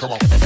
Come on.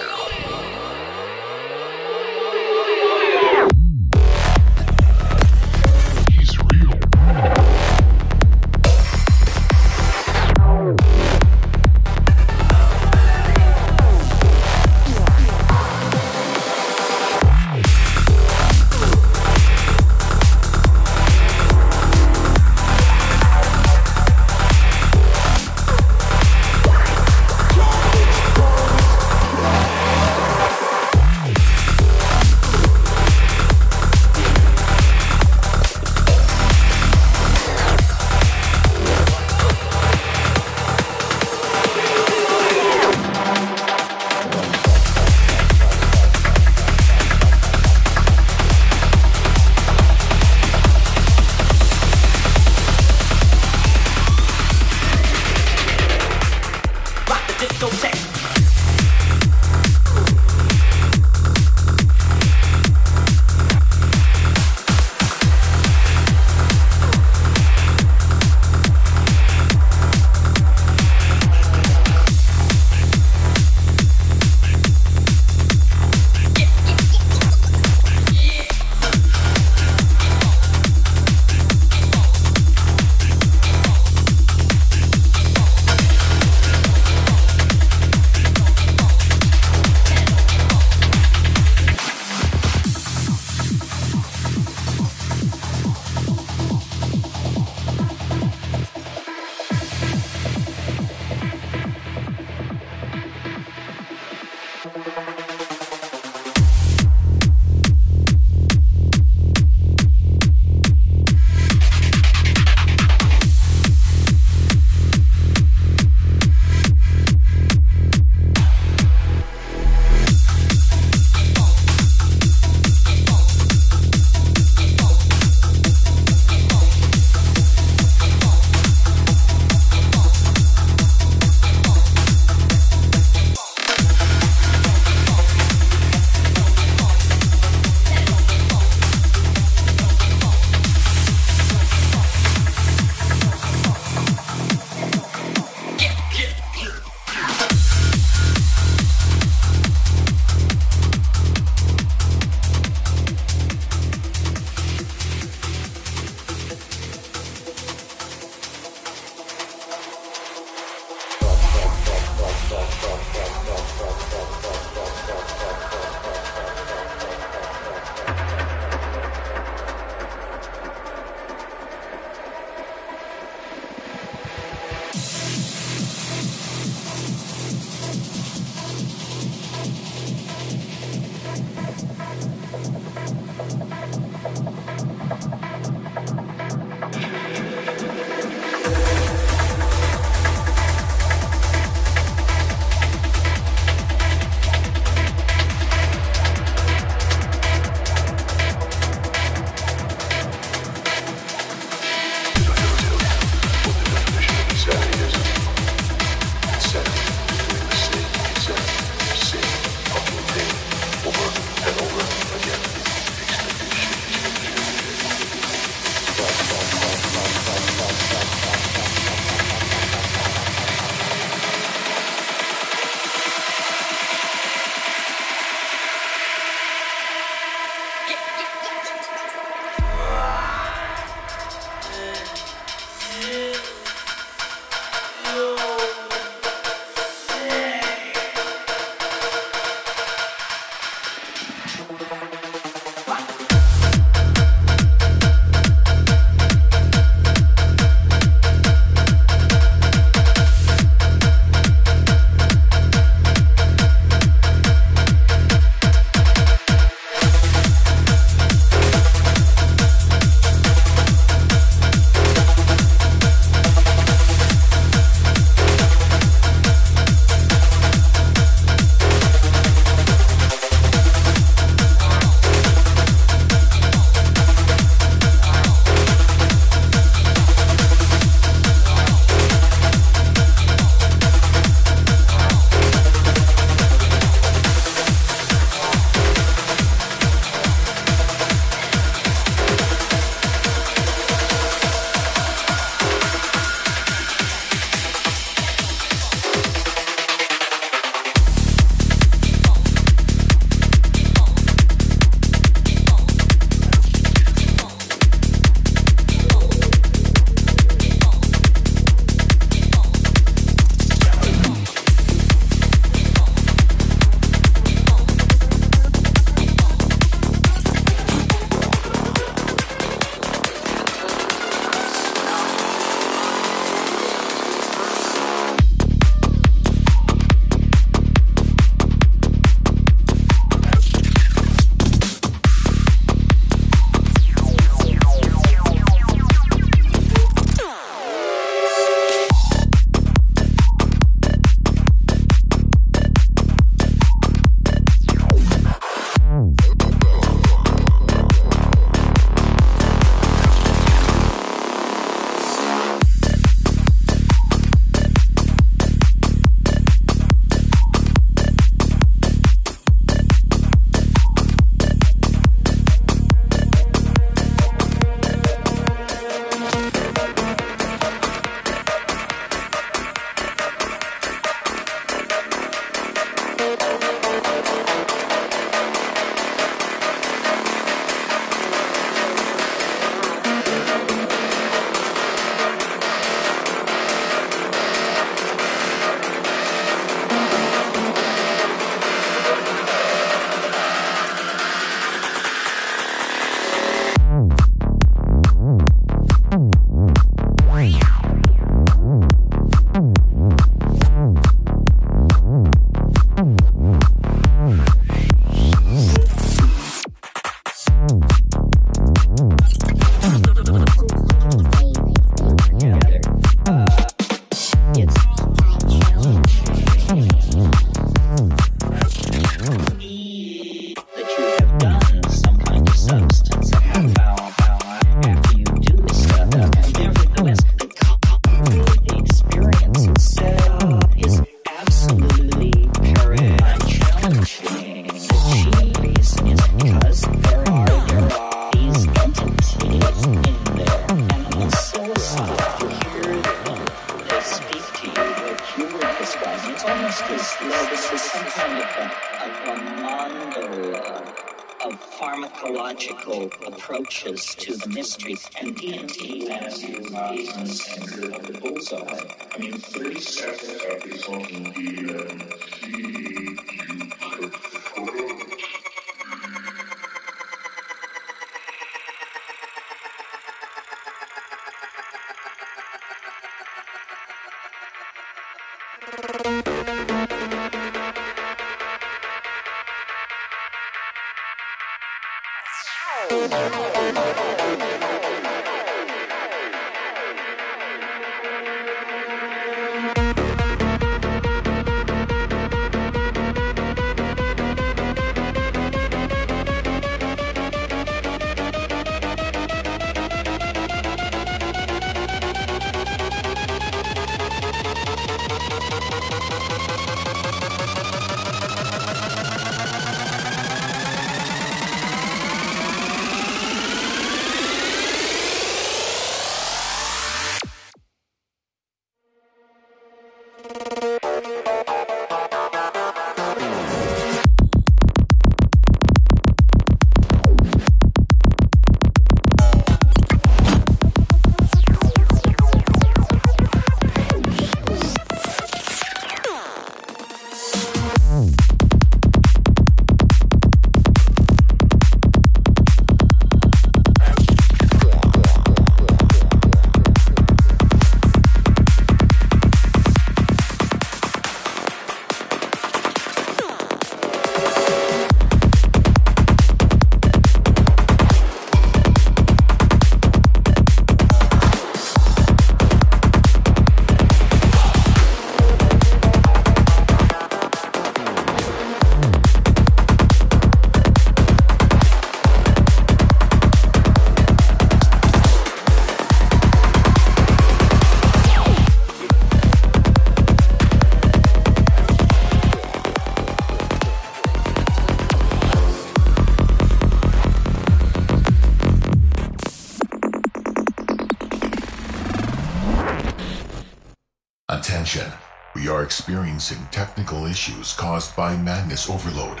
By madness overload.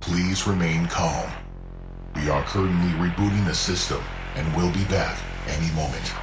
Please remain calm. We are currently rebooting the system and will be back any moment.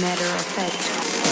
matter of fact.